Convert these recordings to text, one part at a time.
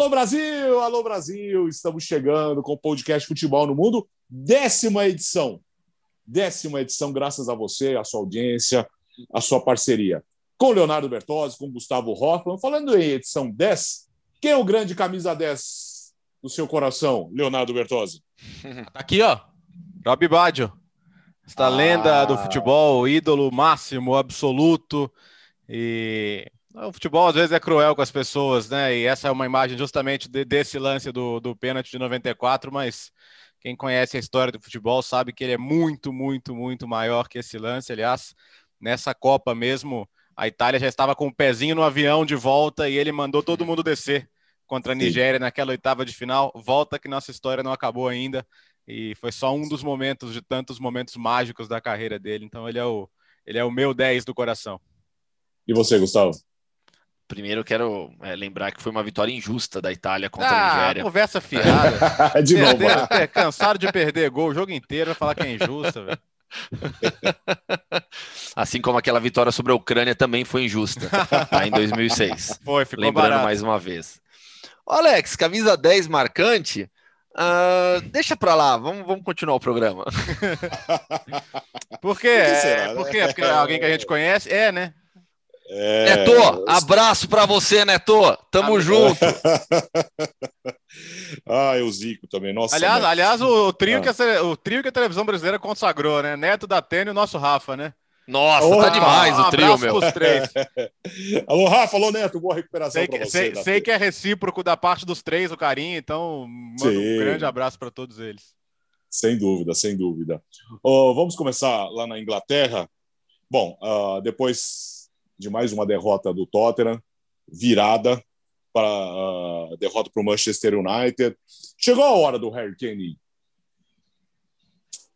Alô Brasil, alô Brasil, estamos chegando com o podcast Futebol no Mundo, décima edição. Décima edição, graças a você, a sua audiência, a sua parceria. Com Leonardo Bertozzi, com Gustavo Hoffman. Falando em edição 10, quem é o grande camisa 10 do seu coração, Leonardo Bertozzi? Tá aqui, ó. Rob Baggio. Esta ah. lenda do futebol, ídolo máximo, absoluto. E o futebol às vezes é cruel com as pessoas, né? E essa é uma imagem justamente de, desse lance do, do pênalti de 94, mas quem conhece a história do futebol sabe que ele é muito, muito, muito maior que esse lance. Aliás, nessa Copa mesmo, a Itália já estava com o pezinho no avião de volta e ele mandou todo mundo descer contra a Nigéria Sim. naquela oitava de final. Volta que nossa história não acabou ainda e foi só um dos momentos de tantos momentos mágicos da carreira dele. Então ele é o ele é o meu 10 do coração. E você, Gustavo? Primeiro, quero é, lembrar que foi uma vitória injusta da Itália contra ah, a Nigéria. Conversa fiada. de novo. É, cansado de perder gol o jogo inteiro, vai falar que é injusta, velho. Assim como aquela vitória sobre a Ucrânia também foi injusta, tá, em 2006. Foi, ficou Lembrando barato. mais uma vez. Alex, camisa 10 marcante. Uh, deixa pra lá, vamos, vamos continuar o programa. Por quê? Por, será, né? Por quê? Porque é alguém que a gente conhece? É, né? É... Neto, abraço para você, Neto. Tamo ah, junto. ah, eu Zico também. Nossa. Aliás, aliás o, trio ah. que a, o trio que a televisão brasileira consagrou, né? Neto da Tênis e o nosso Rafa, né? Nossa, oh, tá demais o trio, meu. três. alô, Rafa, alô, Neto, boa recuperação sei que, você. Sei, sei que é recíproco da parte dos três o carinho, então mando um grande abraço para todos eles. Sem dúvida, sem dúvida. Oh, vamos começar lá na Inglaterra. Bom, uh, depois de mais uma derrota do Tottenham, virada para uh, derrota para o Manchester United. Chegou a hora do Harry Kane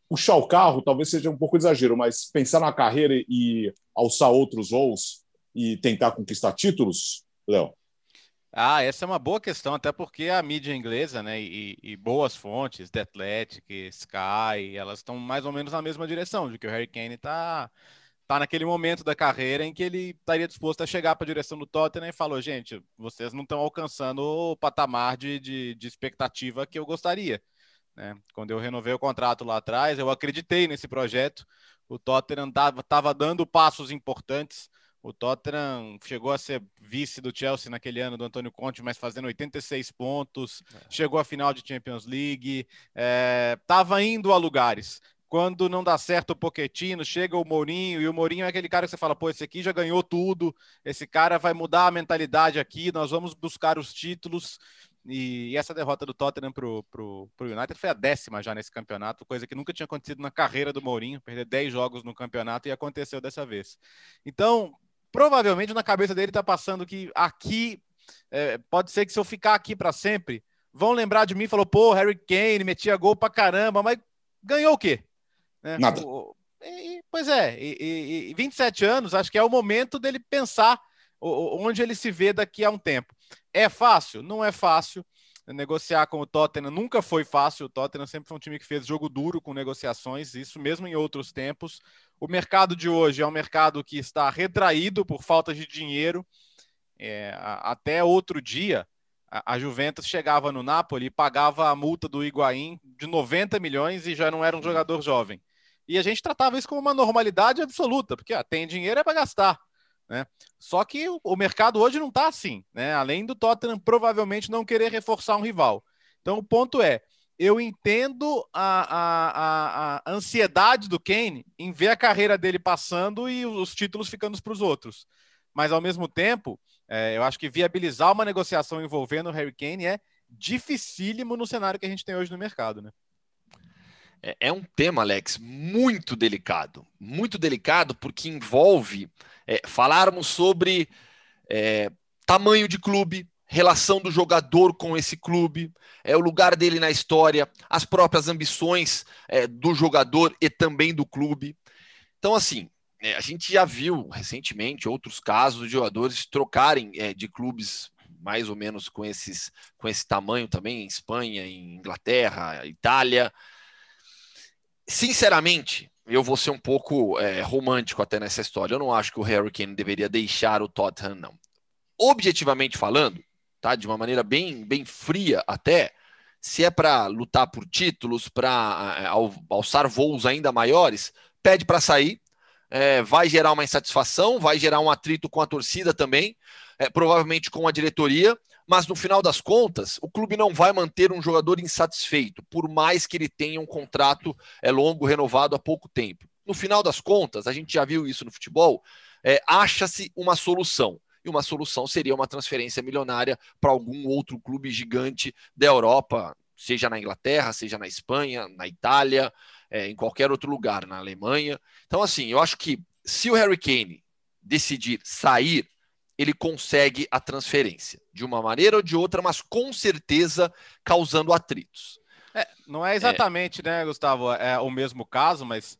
puxar o carro, talvez seja um pouco exagero, mas pensar na carreira e alçar outros voos e tentar conquistar títulos, Léo? Ah, essa é uma boa questão, até porque a mídia inglesa, né, e, e, boas fontes, The Athletic, Sky, elas estão mais ou menos na mesma direção, de que o Harry Kane está tá naquele momento da carreira em que ele estaria disposto a chegar para a direção do Tottenham e falou: gente, vocês não estão alcançando o patamar de, de, de, expectativa que eu gostaria. Né? Quando eu renovei o contrato lá atrás, eu acreditei nesse projeto. O Tottenham estava dando passos importantes. O Tottenham chegou a ser vice do Chelsea naquele ano do Antônio Conte, mas fazendo 86 pontos, é. chegou à final de Champions League, estava é, indo a lugares quando não dá certo o Poquetino, chega o Mourinho, e o Mourinho é aquele cara que você fala, pô, esse aqui já ganhou tudo, esse cara vai mudar a mentalidade aqui, nós vamos buscar os títulos. E, essa derrota do Tottenham pro, pro, pro United foi a décima já nesse campeonato, coisa que nunca tinha acontecido na carreira do Mourinho, perder 10 jogos no campeonato e aconteceu dessa vez. Então, provavelmente na cabeça dele tá passando que aqui, é, pode ser que se eu ficar aqui para sempre, vão lembrar de mim, falou, pô, Harry Kane metia gol pra caramba, mas ganhou o quê? Né? Nada. E, pois é, e, e 27 anos, acho que é o momento dele pensar onde ele se vê daqui a um tempo. É fácil? Não é fácil. Negociar com o Tottenham nunca foi fácil. O Tottenham sempre foi um time que fez jogo duro com negociações, isso mesmo em outros tempos. O mercado de hoje é um mercado que está retraído por falta de dinheiro. É, até outro dia, a, Juventus chegava no Napoli e pagava a multa do Higuaín de 90 milhões e já não era um jogador jovem. E a gente tratava isso como uma normalidade absoluta, porque ah, tem dinheiro é para gastar. Né? Só que o, o mercado hoje não está assim, né? além do Tottenham provavelmente não querer reforçar um rival. Então o ponto é: eu entendo a, a, a, a ansiedade do Kane em ver a carreira dele passando e os títulos ficando para os outros. Mas ao mesmo tempo, é, eu acho que viabilizar uma negociação envolvendo o Harry Kane é dificílimo no cenário que a gente tem hoje no mercado, né? É, é um tema, Alex, muito delicado. Muito delicado porque envolve é, falarmos sobre é, tamanho de clube, relação do jogador com esse clube, é o lugar dele na história, as próprias ambições é, do jogador e também do clube. Então, assim, é, a gente já viu recentemente outros casos de jogadores trocarem é, de clubes mais ou menos com, esses, com esse tamanho também, em Espanha, em Inglaterra, Itália sinceramente, eu vou ser um pouco é, romântico até nessa história. Eu não acho que o Harry Kane deveria deixar o Tottenham, não. Objetivamente falando, tá? De uma maneira bem, bem fria até, se é para lutar por títulos, para é, alçar voos ainda maiores, pede para sair. É, vai gerar uma insatisfação, vai gerar um atrito com a torcida também, é, provavelmente com a diretoria, mas no final das contas, o clube não vai manter um jogador insatisfeito, por mais que ele tenha um contrato é, longo, renovado há pouco tempo. No final das contas, a gente já viu isso no futebol, é, acha-se uma solução e uma solução seria uma transferência milionária para algum outro clube gigante da Europa, seja na Inglaterra, seja na Espanha, na Itália, é, em qualquer outro lugar, na Alemanha. Então, assim, eu acho que se o Harry Kane decidir sair, ele consegue a transferência, de uma maneira ou de outra, mas com certeza causando atritos. É, não é exatamente, é. né, Gustavo, é o mesmo caso, mas é,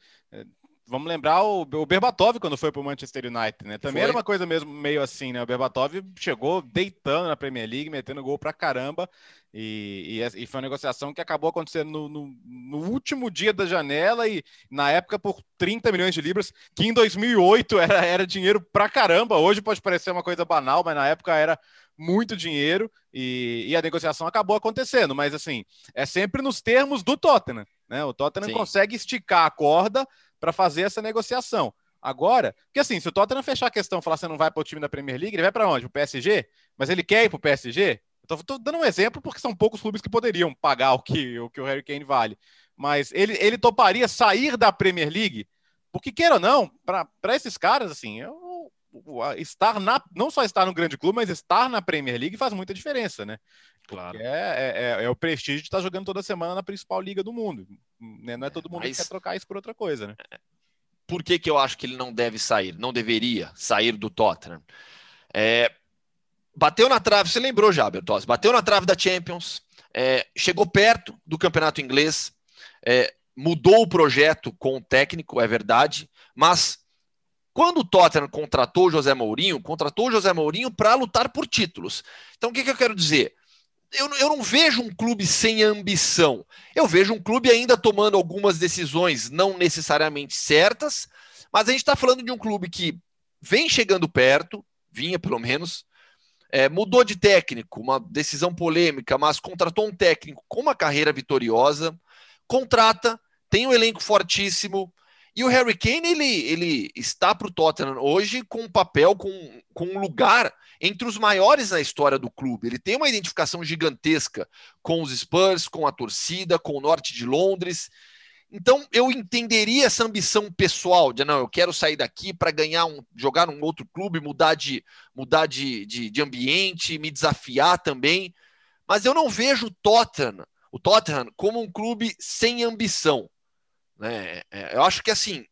vamos lembrar o, o Berbatov quando foi para o Manchester United, né? Também foi. era uma coisa mesmo meio assim, né? O Berbatov chegou deitando na Premier League, metendo gol pra caramba, e, e, e foi uma negociação que acabou acontecendo no, no, no, último dia da janela e na época por 30 milhões de libras, que em 2008 era, era dinheiro pra caramba. Hoje pode parecer uma coisa banal, mas na época era muito dinheiro e, e a negociação acabou acontecendo. Mas assim, é sempre nos termos do Tottenham, né? O Tottenham Sim. consegue esticar a corda para fazer essa negociação. Agora, porque assim, se o Tottenham fechar a questão falar que você não vai para o time da Premier League, ele vai para onde? O PSG? Mas ele quer ir para o PSG? Tô, dando um exemplo porque são poucos clubes que poderiam pagar o que o, que o Harry Kane vale. Mas ele, ele toparia sair da Premier League? Porque, queira ou não, para esses caras, assim, estar na, não só estar no grande clube, mas estar na Premier League faz muita diferença, né? Claro. É, é, é, é, o prestígio de estar jogando toda semana na principal liga do mundo. Né? Não é todo mundo Mas... que quer trocar isso por outra coisa, né? Por que, que eu acho que ele não deve sair? Não deveria sair do Tottenham? É, bateu na trave, você lembrou já, Bertozzi, bateu na trave da Champions, é, chegou perto do campeonato inglês, é, mudou o projeto com o técnico, é verdade, mas quando o Tottenham contratou José Mourinho, contratou José Mourinho para lutar por títulos. Então, o que, que eu quero dizer? eu, eu não vejo um clube sem ambição. Eu vejo um clube ainda tomando algumas decisões não necessariamente certas, mas a gente está falando de um clube que vem chegando perto, vinha pelo menos, é, mudou de técnico, uma decisão polêmica, mas contratou um técnico com uma carreira vitoriosa, contrata, tem um elenco fortíssimo. E o Harry Kane, ele, ele está para o Tottenham hoje com um papel, com, com um lugar entre os maiores na história do clube. Ele tem uma identificação gigantesca com os Spurs, com a torcida, com o norte de Londres. Então eu entenderia essa ambição pessoal de não, eu quero sair daqui para ganhar um, jogar num outro clube, mudar de mudar de, de, de, ambiente, me desafiar também. Mas eu não vejo o Tottenham, o Tottenham como um clube sem ambição. Né? É, eu acho que assim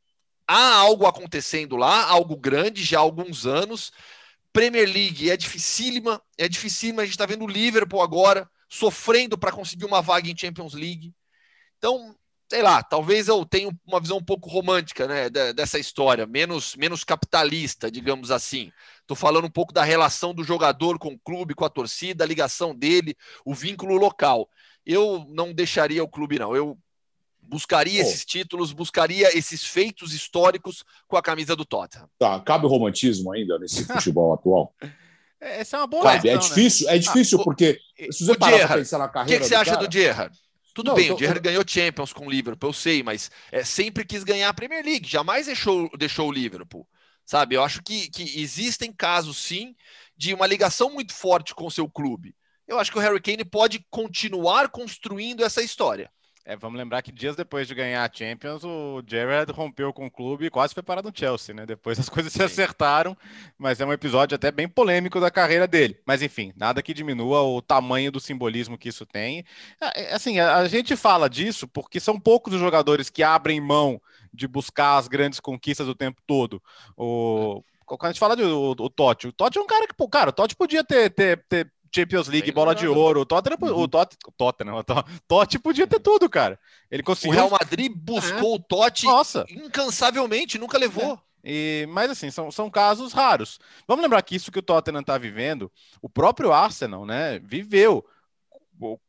há algo acontecendo lá, algo grande já há alguns anos. Premier League é dificílima, é dificílima. A gente está vendo o Liverpool agora sofrendo para conseguir uma vaga em Champions League. Então, sei lá, talvez eu tenha uma visão um pouco romântica né, dessa história, menos, menos capitalista, digamos assim. Estou falando um pouco da relação do jogador com o clube, com a torcida, a ligação dele, o vínculo local. Eu não deixaria o clube, não. Eu buscaria oh. esses títulos, buscaria esses feitos históricos com a camisa do Tottenham. Tá, cabe o romantismo ainda nesse futebol atual? É, essa é uma boa cabe, é questão, é difícil, né? é difícil ah, porque o, se você parar para pensar na carreira O que, que você acha cara... do Gerrard? Tudo não, bem, tô... o Gerrard ganhou Champions com o Liverpool, eu sei, mas é, sempre quis ganhar a Premier League, jamais deixou, deixou o Liverpool. Sabe, eu acho que, que existem casos, sim, de uma ligação muito forte com o seu clube. Eu acho que o Harry Kane pode continuar construindo essa história. É, vamos lembrar que dias depois de ganhar a Champions, o Gerrard rompeu com o clube e quase foi parado no Chelsea, né? Depois as coisas Sim. se acertaram, mas é um episódio até bem polêmico da carreira dele. Mas enfim, nada que diminua o tamanho do simbolismo que isso tem. É, é, assim, a, gente fala disso porque são poucos os jogadores que abrem mão de buscar as grandes conquistas o tempo todo. O, quando a gente fala do o, o Totti, o Totti é um cara que, pô, cara, o Totti podia ter, ter, ter Champions League, Bem bola de ouro. O Tottenham, uhum. o Tot, Tottenham, o Totti podia ter tudo, cara. Ele conseguiu. O Real Madrid buscou é. o Totti Nossa. incansavelmente, nunca levou. É. E, mas assim, são, são casos raros. Vamos lembrar que isso que o Tottenham está vivendo, o próprio Arsenal, né, viveu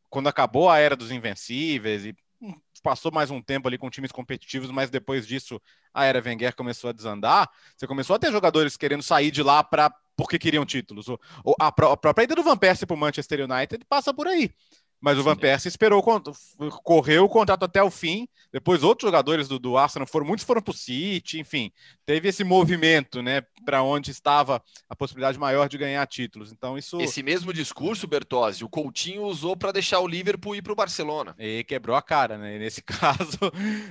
quando acabou a era dos invencíveis e hum, passou mais um tempo ali com times competitivos, mas depois disso a era Wenger começou a desandar. Você começou a ter jogadores querendo sair de lá para porque queriam títulos. O, a, a própria ida do Van Persie para o Manchester United passa por aí. Mas o Van Persie esperou, correu o contrato até o fim. Depois outros jogadores do, do Arsenal foram, muitos foram para o City, enfim, teve esse movimento, né, para onde estava a possibilidade maior de ganhar títulos. Então isso. Esse mesmo discurso, Bertozzi, o Coutinho usou para deixar o Liverpool ir para o Barcelona. E quebrou a cara, né? nesse caso,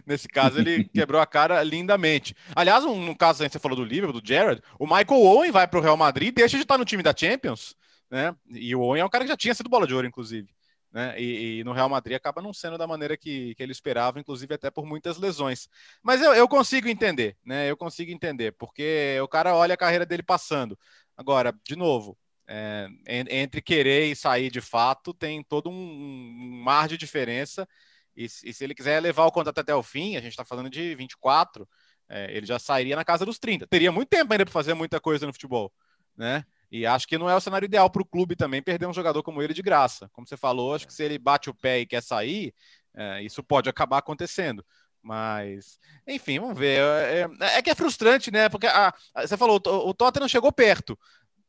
nesse caso ele quebrou a cara lindamente. Aliás, um, no caso você falou do Liverpool, do Jared, o Michael Owen vai para o Real Madrid, e deixa de estar no time da Champions, né? E o Owen é um cara que já tinha sido bola de ouro, inclusive né? E, e, no Real Madrid acaba não sendo da maneira que, que ele esperava, inclusive até por muitas lesões. Mas eu, eu consigo entender, né? Eu consigo entender, porque o cara olha a carreira dele passando. Agora, de novo, é, entre querer e sair de fato, tem todo um, um mar de diferença. E, e, se ele quiser levar o contrato até o fim, a gente está falando de 24, é, ele já sairia na casa dos 30. Teria muito tempo ainda para fazer muita coisa no futebol, né? E acho que não é o cenário ideal para o clube também perder um jogador como ele de graça. Como você falou, acho que se ele bate o pé e quer sair, é, isso pode acabar acontecendo. Mas, enfim, vamos ver. É, é, é que é frustrante, né? Porque a, a, você falou, o, o Tottenham chegou perto,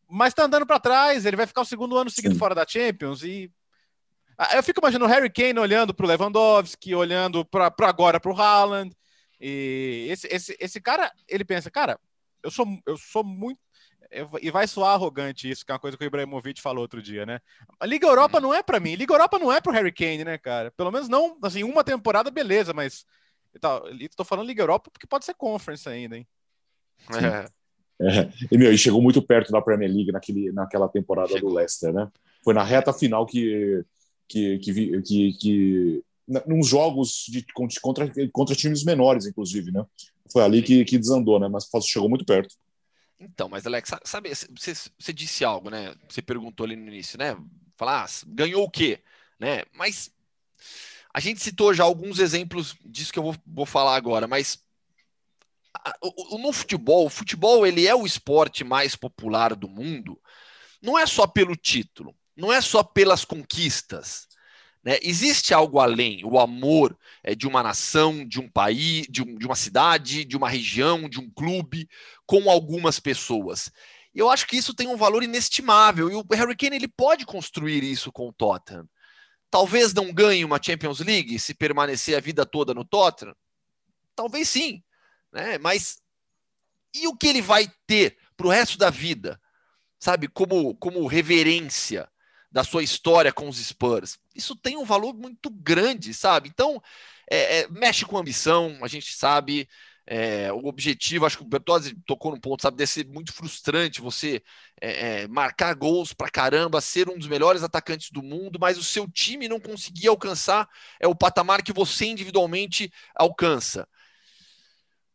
mas está andando para trás. Ele vai ficar o segundo ano seguido Sim. fora da Champions. E eu fico imaginando o Harry Kane olhando para o Lewandowski, olhando para agora para o Haaland. E esse, esse, esse cara, ele pensa, cara, eu sou, eu sou muito e vai soar arrogante isso, que é uma coisa que o Ibrahimovic falou outro dia, né? A Liga Europa não é para mim. Liga Europa não é pro Harry Kane, né, cara? Pelo menos não, assim, uma temporada, beleza, mas. Estou falando Liga Europa porque pode ser Conference ainda, hein? É. É. E, meu, e chegou muito perto da Premier League naquele, naquela temporada chegou. do Leicester, né? Foi na reta final que. que, que, que, que nos jogos de, contra, contra times menores, inclusive, né? Foi ali que, que desandou, né? Mas chegou muito perto. Então, mas Alex, sabe, você, você disse algo, né? Você perguntou ali no início, né? Falar, ah, ganhou o quê? Né? Mas a gente citou já alguns exemplos disso que eu vou, vou falar agora, mas no futebol, o futebol ele é o esporte mais popular do mundo, não é só pelo título, não é só pelas conquistas, né? Existe algo além, o amor é, de uma nação, de um país, de, um, de uma cidade, de uma região, de um clube, com algumas pessoas. E eu acho que isso tem um valor inestimável. E o Harry Kane ele pode construir isso com o Tottenham. Talvez não ganhe uma Champions League se permanecer a vida toda no Tottenham. Talvez sim, né? Mas e o que ele vai ter para o resto da vida, sabe? Como como reverência da sua história com os Spurs. Isso tem um valor muito grande, sabe? Então, é, é, mexe com ambição, a gente sabe. É, o objetivo, acho que o Bertozzi tocou num ponto, sabe, deve ser muito frustrante você é, é, marcar gols pra caramba, ser um dos melhores atacantes do mundo, mas o seu time não conseguir alcançar é o patamar que você individualmente alcança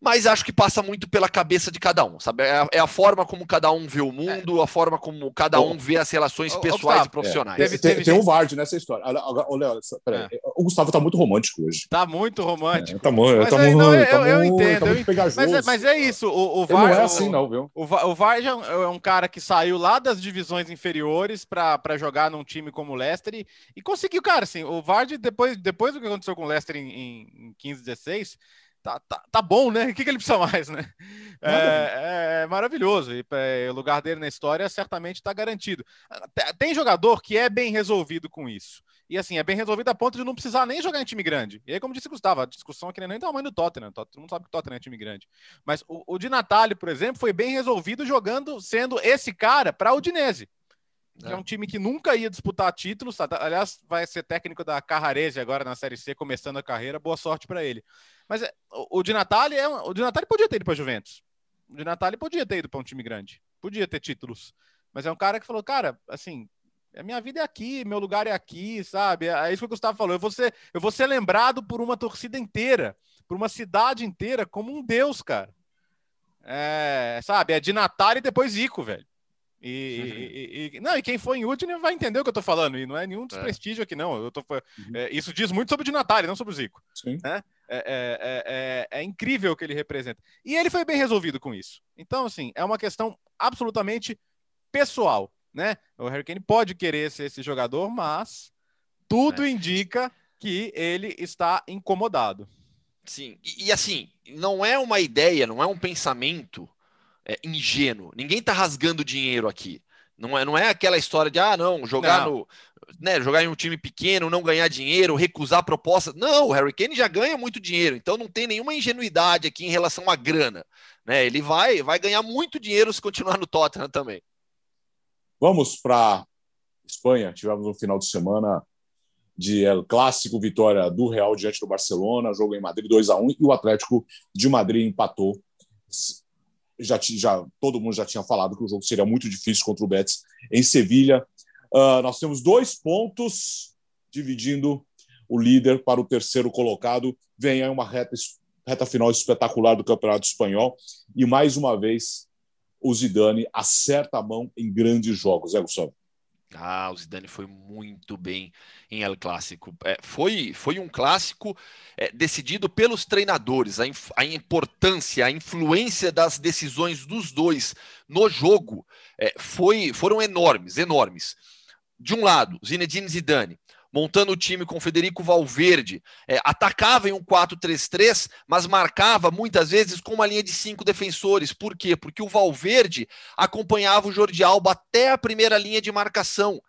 mas acho que passa muito pela cabeça de cada um, sabe? É a, é a forma como cada um vê o mundo, é. a forma como cada um vê as relações pessoais e profissionais. É. Teve, tem, um Vard nessa história. O, Léo, é. o Gustavo tá muito romântico hoje. Tá muito romântico. É, tá, muito, tá, muito, não, eu, tá eu, entendo. Tá muito pegajoso. Mas, é, mas é isso, o, o Vard... não é assim não, viu? O, o Vard é um cara que saiu lá das divisões inferiores para jogar num time como o Leicester e, e conseguiu, cara, assim, o Vard, depois, depois do que aconteceu com o Leicester em, em, em 15, 16 tá, tá, tá bom, né? O que, que ele precisa mais, né? É, é, maravilhoso. E é, o lugar dele na história certamente está garantido. Tem jogador que é bem resolvido com isso. E assim, é bem resolvido a ponto de não precisar nem jogar em time grande. E aí, como disse Gustavo, a discussão aqui nem é tamanho do Tottenham. Todo mundo sabe que o Tottenham é time grande. Mas o, o de Natália, por exemplo, foi bem resolvido jogando, sendo esse cara para o Udinese. Que é. é um time que nunca ia disputar títulos. Aliás, vai ser técnico da Carrarese agora na Série C, começando a carreira. Boa sorte para ele. Mas é, o, o Di Natale é o Di Natale podia ter ido para Juventus. O Di Natale podia ter ido para um time grande. Podia ter títulos. Mas é um cara que falou, cara, assim, a minha vida é aqui, meu lugar é aqui, sabe? É, é isso que o Gustavo falou. Eu vou ser, eu vou ser lembrado por uma torcida inteira, por uma cidade inteira, como um deus, cara. É, sabe? É de Natal e depois Zico, velho. E, e, e, não, e quem for em Udine vai entender o que eu tô falando, e não é nenhum é. desprestígio é. aqui, não. Eu tô, uhum. é, isso diz muito sobre o de Natal, não sobre o Zico. Sim. Né? É, é, é, é, incrível o que ele representa. E ele foi bem resolvido com isso. Então, assim, é uma questão absolutamente pessoal. Né? O Harry Kane pode querer ser esse jogador, mas tudo indica que ele está incomodado. Sim, e, e assim, não é uma ideia, não é um pensamento é, ingênuo. Ninguém está rasgando dinheiro aqui. Não é, não é aquela história de, ah, não, jogar não. no. Né, jogar em um time pequeno, não ganhar dinheiro, recusar proposta. Não, o Harry Kane já ganha muito dinheiro, então não tem nenhuma ingenuidade aqui em relação à grana. Né? Ele vai, vai ganhar muito dinheiro se continuar no Tottenham também. Vamos para Espanha. Tivemos um final de semana de El Clássico, vitória do Real diante do Barcelona, jogo em Madrid 2 a 1 e o Atlético de Madrid empatou já, já todo mundo já tinha falado que o jogo seria muito difícil contra o Betis em Sevilha. Uh, nós temos dois pontos dividindo o líder para o terceiro colocado. Vem aí uma reta, reta final espetacular do Campeonato Espanhol e mais uma vez o Zidane acerta a mão em grandes jogos, é, Gustavo? Ah, o Zidane foi muito bem em El Clássico. É, foi, foi um clássico é, decidido pelos treinadores. A, a, importância, a influência das decisões dos dois no jogo é, foi, foram enormes, enormes. De um lado, Zinedine Zidane montando o time com Federico Valverde, é, atacava em um 4-3-3, mas marcava muitas vezes com uma linha de cinco defensores. Por quê? Porque o Valverde acompanhava o Jordi Alba até a primeira linha de marcação.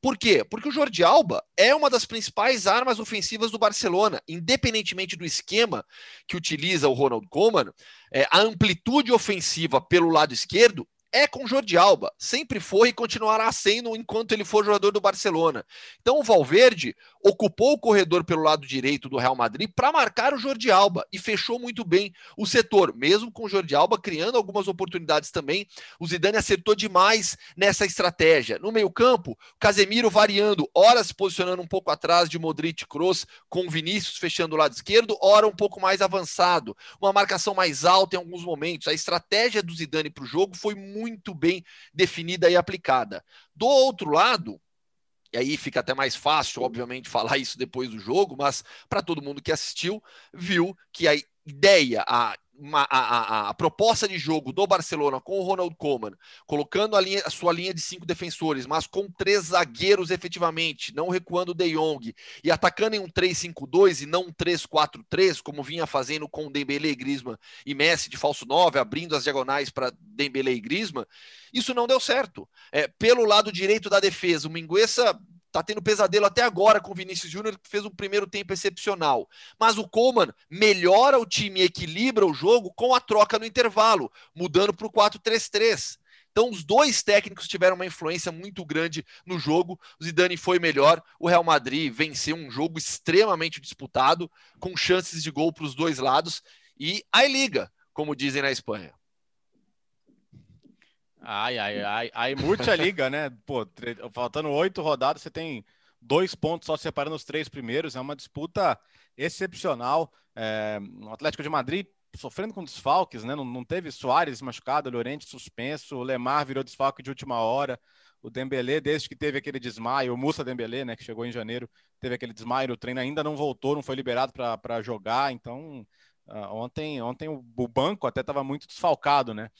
Por quê? Porque o Jordi Alba é uma das principais armas ofensivas do Barcelona, independentemente do esquema que utiliza o Ronald Koeman, é, a amplitude ofensiva pelo lado esquerdo é com Jordi Alba. Sempre foi e continuará sendo enquanto ele for jogador do Barcelona. Então o Valverde ocupou o corredor pelo lado direito do Real Madrid para marcar o Jordi Alba e fechou muito bem o setor, mesmo com o Jordi Alba criando algumas oportunidades também. O Zidane acertou demais nessa estratégia. No meio-campo, Casemiro variando, ora se posicionando um pouco atrás de Modric Kroos, com Vinícius fechando o lado esquerdo, ora um pouco mais avançado. Uma marcação mais alta em alguns momentos. A estratégia do Zidane para o jogo foi muito bem definida e aplicada. Do outro lado, e aí fica até mais fácil, obviamente, falar isso depois do jogo, mas para todo mundo que assistiu, viu que a ideia, a uma, a, a, a, proposta de jogo do Barcelona com o Ronald Koeman, colocando a, linha, a sua linha de cinco defensores, mas com três zagueiros efetivamente, não recuando o De Jong, e atacando em um 3-5-2 e não um 3-4-3, como vinha fazendo com Dembele, Griezmann e Messi de falso 9, abrindo as diagonais para Dembele e Griezmann, isso não deu certo. É, pelo lado direito da defesa, o Mingueza Tá tendo pesadelo até agora com o Vinícius Júnior, que fez um primeiro tempo excepcional. Mas o Coleman melhora o time e equilibra o jogo com a troca no intervalo, mudando para o 4-3-3. Então, os dois técnicos tiveram uma influência muito grande no jogo. O Zidane foi melhor. O Real Madrid venceu um jogo extremamente disputado, com chances de gol para os dois lados. E aí liga, como dizem na Espanha. Ai, ai, ai. Aí Murte a liga, né? Pô, faltando oito rodadas, você tem dois pontos só separando os três primeiros. É uma disputa excepcional. É, o Atlético de Madrid sofrendo com desfalques, né? Não, não teve Soares machucado, Llorente suspenso, o Lemar virou desfalque de última hora. O Dembélé, desde que teve aquele desmaio, o Musa Dembélé, né, que chegou em janeiro, teve aquele desmaio no treino, ainda não voltou, não foi liberado para jogar. Então, uh, ontem, ontem o, o banco até estava muito desfalcado, né?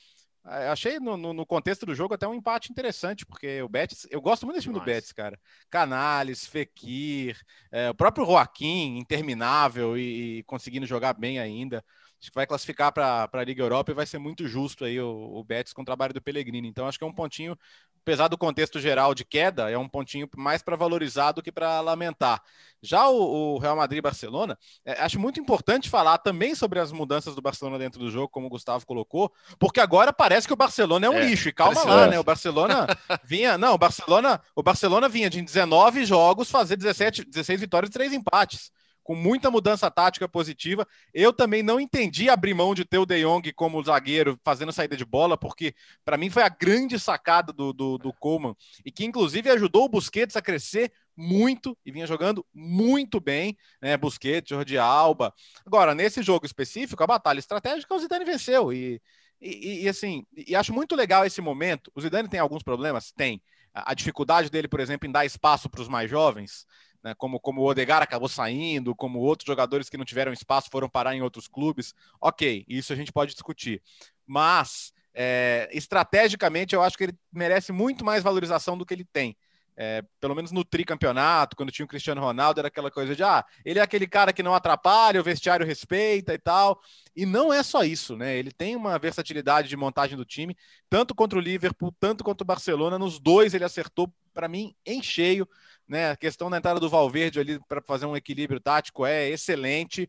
É, achei no, no, no, contexto do jogo até um empate interessante, porque o Betis, eu gosto muito desse time do Betis, cara. Canales, Fekir, é, o próprio Joaquim, interminável e, e, conseguindo jogar bem ainda. Acho que vai classificar para a Liga Europa e vai ser muito justo aí o, o Betis com o trabalho do Pellegrini. Então acho que é um pontinho apesar do contexto geral de queda, é um pontinho mais para valorizar do que para lamentar. Já o, o, Real Madrid e Barcelona, é, acho muito importante falar também sobre as mudanças do Barcelona dentro do jogo, como o Gustavo colocou, porque agora parece que o Barcelona é um é, lixo. E calma lá, né? O Barcelona vinha. Não, o Barcelona, o Barcelona vinha de 19 jogos fazer 17, 16 vitórias e 3 empates com muita mudança tática positiva. Eu também não entendi abrir mão de ter o De Jong como zagueiro fazendo saída de bola, porque para mim foi a grande sacada do, do, do Coleman e que inclusive ajudou o Busquets a crescer muito e vinha jogando muito bem, né? Busquets, Jordi Alba. Agora, nesse jogo específico, a batalha estratégica o Zidane venceu e, e, e assim, e acho muito legal esse momento. O Zidane tem alguns problemas? Tem. A dificuldade dele, por exemplo, em dar espaço para os mais jovens, né, como, como o Odegar acabou saindo, como outros jogadores que não tiveram espaço foram parar em outros clubes. Ok, isso a gente pode discutir. Mas, é, estrategicamente, eu acho que ele merece muito mais valorização do que ele tem. É, pelo menos no tricampeonato, quando tinha o Cristiano Ronaldo, era aquela coisa de ah, ele é aquele cara que não atrapalha, o vestiário respeita e tal. E não é só isso, né? Ele tem uma versatilidade de montagem do time, tanto contra o Liverpool, tanto contra o Barcelona. Nos dois ele acertou, para mim, em cheio. Né? A questão da entrada do Valverde ali para fazer um equilíbrio tático é excelente.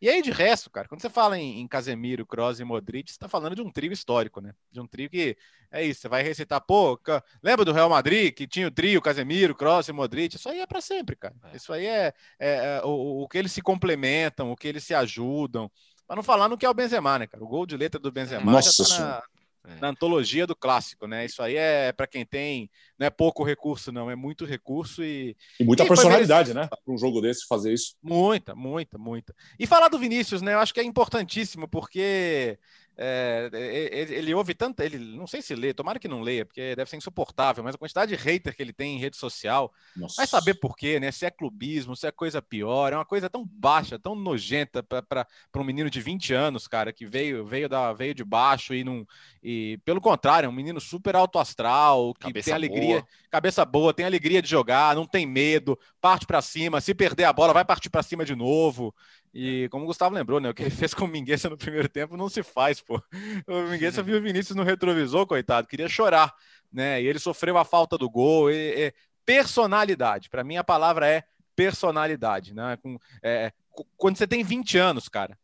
E aí, de resto, cara, quando você fala em, em Casemiro, Kroos e Modric, você tá falando de um trio histórico, né? De um trio que é isso, você vai recitar, pô, lembra do Real Madrid, que tinha o trio Casemiro, Kroos e Modric? Isso aí é para sempre, cara. É. Isso aí é, é, é o, o, que eles se complementam, o que eles se ajudam. Para não falar no que é o Benzema, né, cara? O gol de letra do Benzema Nossa já tá na, é. na antologia do clássico, né? Isso aí é para quem tem, não é pouco recurso, não, é muito recurso e. E muita e personalidade, né? Para um jogo desse fazer isso. Muita, muita, muita. E falar do Vinícius, né? Eu acho que é importantíssimo, porque é, ele, ele, ouve tanto, ele não sei se lê, tomara que não leia, porque deve ser insuportável, mas a quantidade de hater que ele tem em rede social, Nossa. vai saber por quê, né? Se é clubismo, se é coisa pior, é uma coisa tão baixa, tão nojenta para um menino de 20 anos, cara, que veio veio da veio de baixo e não e pelo contrário, é um menino super alto astral, que cabeça tem alegria, boa. cabeça boa, tem alegria de jogar, não tem medo, parte para cima, se perder a bola vai partir para cima de novo. E como o Gustavo lembrou, né? O que ele fez com o Mingueza no primeiro tempo não se faz, pô. O Mingueza viu o Vinícius no retrovisor, coitado, queria chorar, né? E ele sofreu a falta do gol. E, e, personalidade. Para mim, a palavra é personalidade, né? Com, é, quando você tem 20 anos, cara,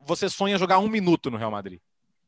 você sonha jogar um minuto no Real Madrid.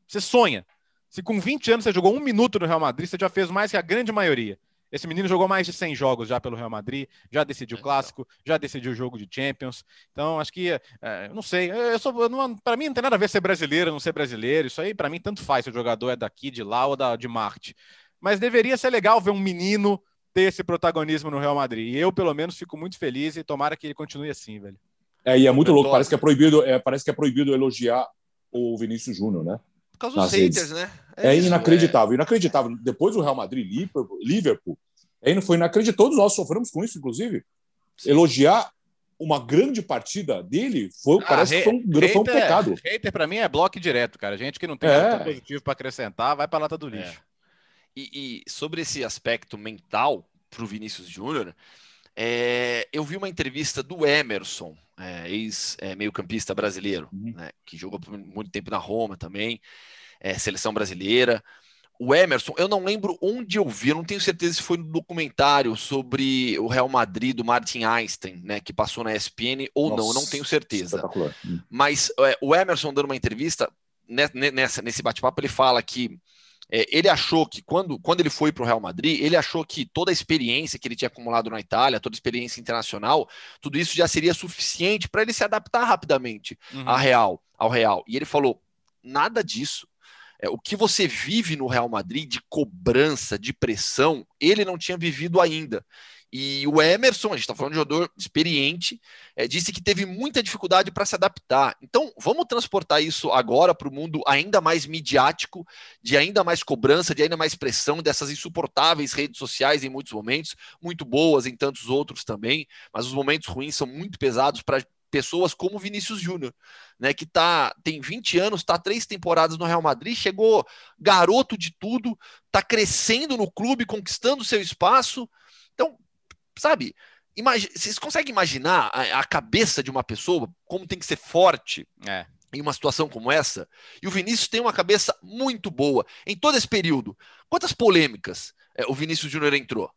Você sonha. Se com 20 anos você jogou um minuto no Real Madrid, você já fez mais que a grande maioria. Esse menino jogou mais de 100 jogos já pelo Real Madrid, já decidiu o clássico, já decidiu o jogo de Champions. Então, acho que, é, não sei, eu sou, para mim não tem nada a ver ser brasileiro ou não ser brasileiro. Isso aí, para mim, tanto faz se o jogador é daqui, de lá ou da, de Marte. Mas deveria ser legal ver um menino ter esse protagonismo no Real Madrid. E eu, pelo menos, fico muito feliz e tomara que ele continue assim, velho. É, e é muito louco, parece que é proibido, é, parece que é proibido elogiar o Vinícius Júnior, né? Por causa dos haters, redes. né? É, é isso, inacreditável, é. inacreditável. Depois do Real Madrid, Liverpool, aí foi inacreditável. Todos nós sofremos com isso, inclusive. Sim. Elogiar uma grande partida dele foi, ah, parece que foi um, hater, foi um pecado. Hater, para mim, é bloco direto, cara. Gente que não tem é. nada positivo para acrescentar, vai para lata do é. lixo. E, e, sobre esse aspecto mental para o Vinícius Júnior, é, eu vi uma entrevista do Emerson, é, ex-meio-campista brasileiro, uhum. né, que jogou por muito tempo na Roma também, é, seleção brasileira. O Emerson, eu não lembro onde eu vi, eu não tenho certeza se foi no documentário sobre o Real Madrid do Martin Einstein, né, que passou na ESPN ou Nossa, não, eu não tenho certeza. Hum. Mas é, o Emerson dando uma entrevista né, nessa, nesse bate-papo, ele fala que é, ele achou que quando, quando ele foi para o Real Madrid, ele achou que toda a experiência que ele tinha acumulado na Itália, toda a experiência internacional, tudo isso já seria suficiente para ele se adaptar rapidamente uhum. Real, ao Real. E ele falou: nada disso. É, o que você vive no Real Madrid de cobrança, de pressão, ele não tinha vivido ainda. E o Emerson, a gente está falando de um jogador experiente, é, disse que teve muita dificuldade para se adaptar. Então, vamos transportar isso agora para o mundo ainda mais midiático, de ainda mais cobrança, de ainda mais pressão, dessas insuportáveis redes sociais em muitos momentos, muito boas em tantos outros também, mas os momentos ruins são muito pesados para pessoas como Vinícius Júnior, né, que tá tem 20 anos, está três temporadas no Real Madrid, chegou garoto de tudo, está crescendo no clube, conquistando seu espaço. Então, sabe? Imagina, vocês conseguem imaginar a, a, cabeça de uma pessoa, como tem que ser forte é. em uma situação como essa? E o Vinícius tem uma cabeça muito boa em todo esse período. Quantas polêmicas é, o Vinícius Júnior entrou?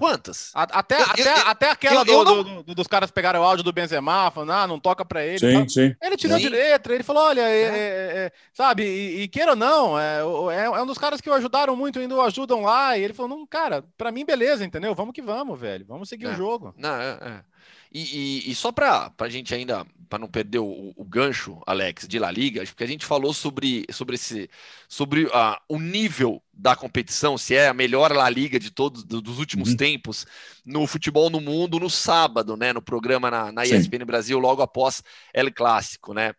Quantas? Até, eu, até, eu, até aquela eu, do, não... do, do, dos caras pegaram o áudio do Benzema, falando, ah, não toca pra ele. Sim, sim. Ele tirou sim. de letra, ele falou, olha, é. É, é, é sabe, e, e, queira ou não, é, é, é, um dos caras que o ajudaram muito, ainda o ajudam lá, e ele falou, não, cara, pra mim, beleza, entendeu? Vamos que vamos, velho, vamos seguir o jogo. Não, é, e, e, e, só para a gente ainda, para não perder o, o, gancho, Alex, de La Liga, porque a gente falou sobre, sobre, esse, sobre uh, o nível da competição, se é a melhor La Liga de todos dos últimos uhum. tempos, no futebol no mundo, no sábado, né? No programa na, na ESPN Brasil, logo após El Clássico, né?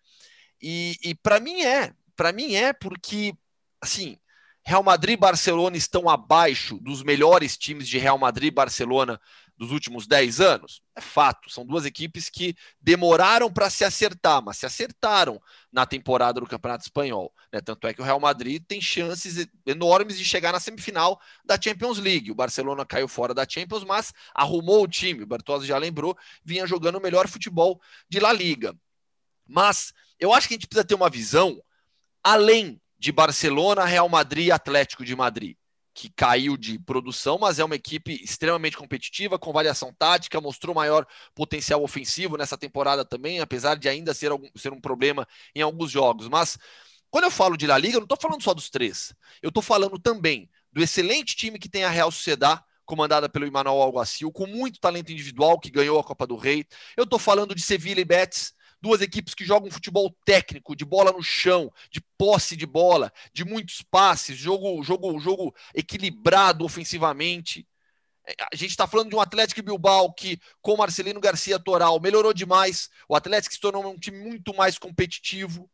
E, e para mim é, para mim é porque, assim, Real Madrid e Barcelona estão abaixo dos melhores times de Real Madrid e Barcelona dos últimos 10 anos? É fato. São duas equipes que demoraram para se acertar, mas se acertaram na temporada do Campeonato Espanhol. Né? Tanto é que o Real Madrid tem chances enormes de chegar na semifinal da Champions League. O Barcelona caiu fora da Champions, mas arrumou o time. O Bertozzi já lembrou, vinha jogando o melhor futebol de La Liga. Mas eu acho que a gente precisa ter uma visão além de Barcelona, Real Madrid e Atlético de Madrid que caiu de produção, mas é uma equipe extremamente competitiva, com variação tática, mostrou maior potencial ofensivo nessa temporada também, apesar de ainda ser, algum, ser um problema em alguns jogos. Mas quando eu falo de La Liga, eu não estou falando só dos três, eu estou falando também do excelente time que tem a Real Sociedad, comandada pelo Emmanuel Alguacil, com muito talento individual, que ganhou a Copa do Rei. Eu estou falando de Sevilla e Betis, duas equipes que jogam futebol técnico, de bola no chão, de posse de bola, de muitos passes, jogo, jogo, jogo equilibrado ofensivamente. É, a gente está falando de um Atlético Bilbao que, com Marcelino Garcia Toral, melhorou demais. O Atlético se tornou um time muito mais competitivo.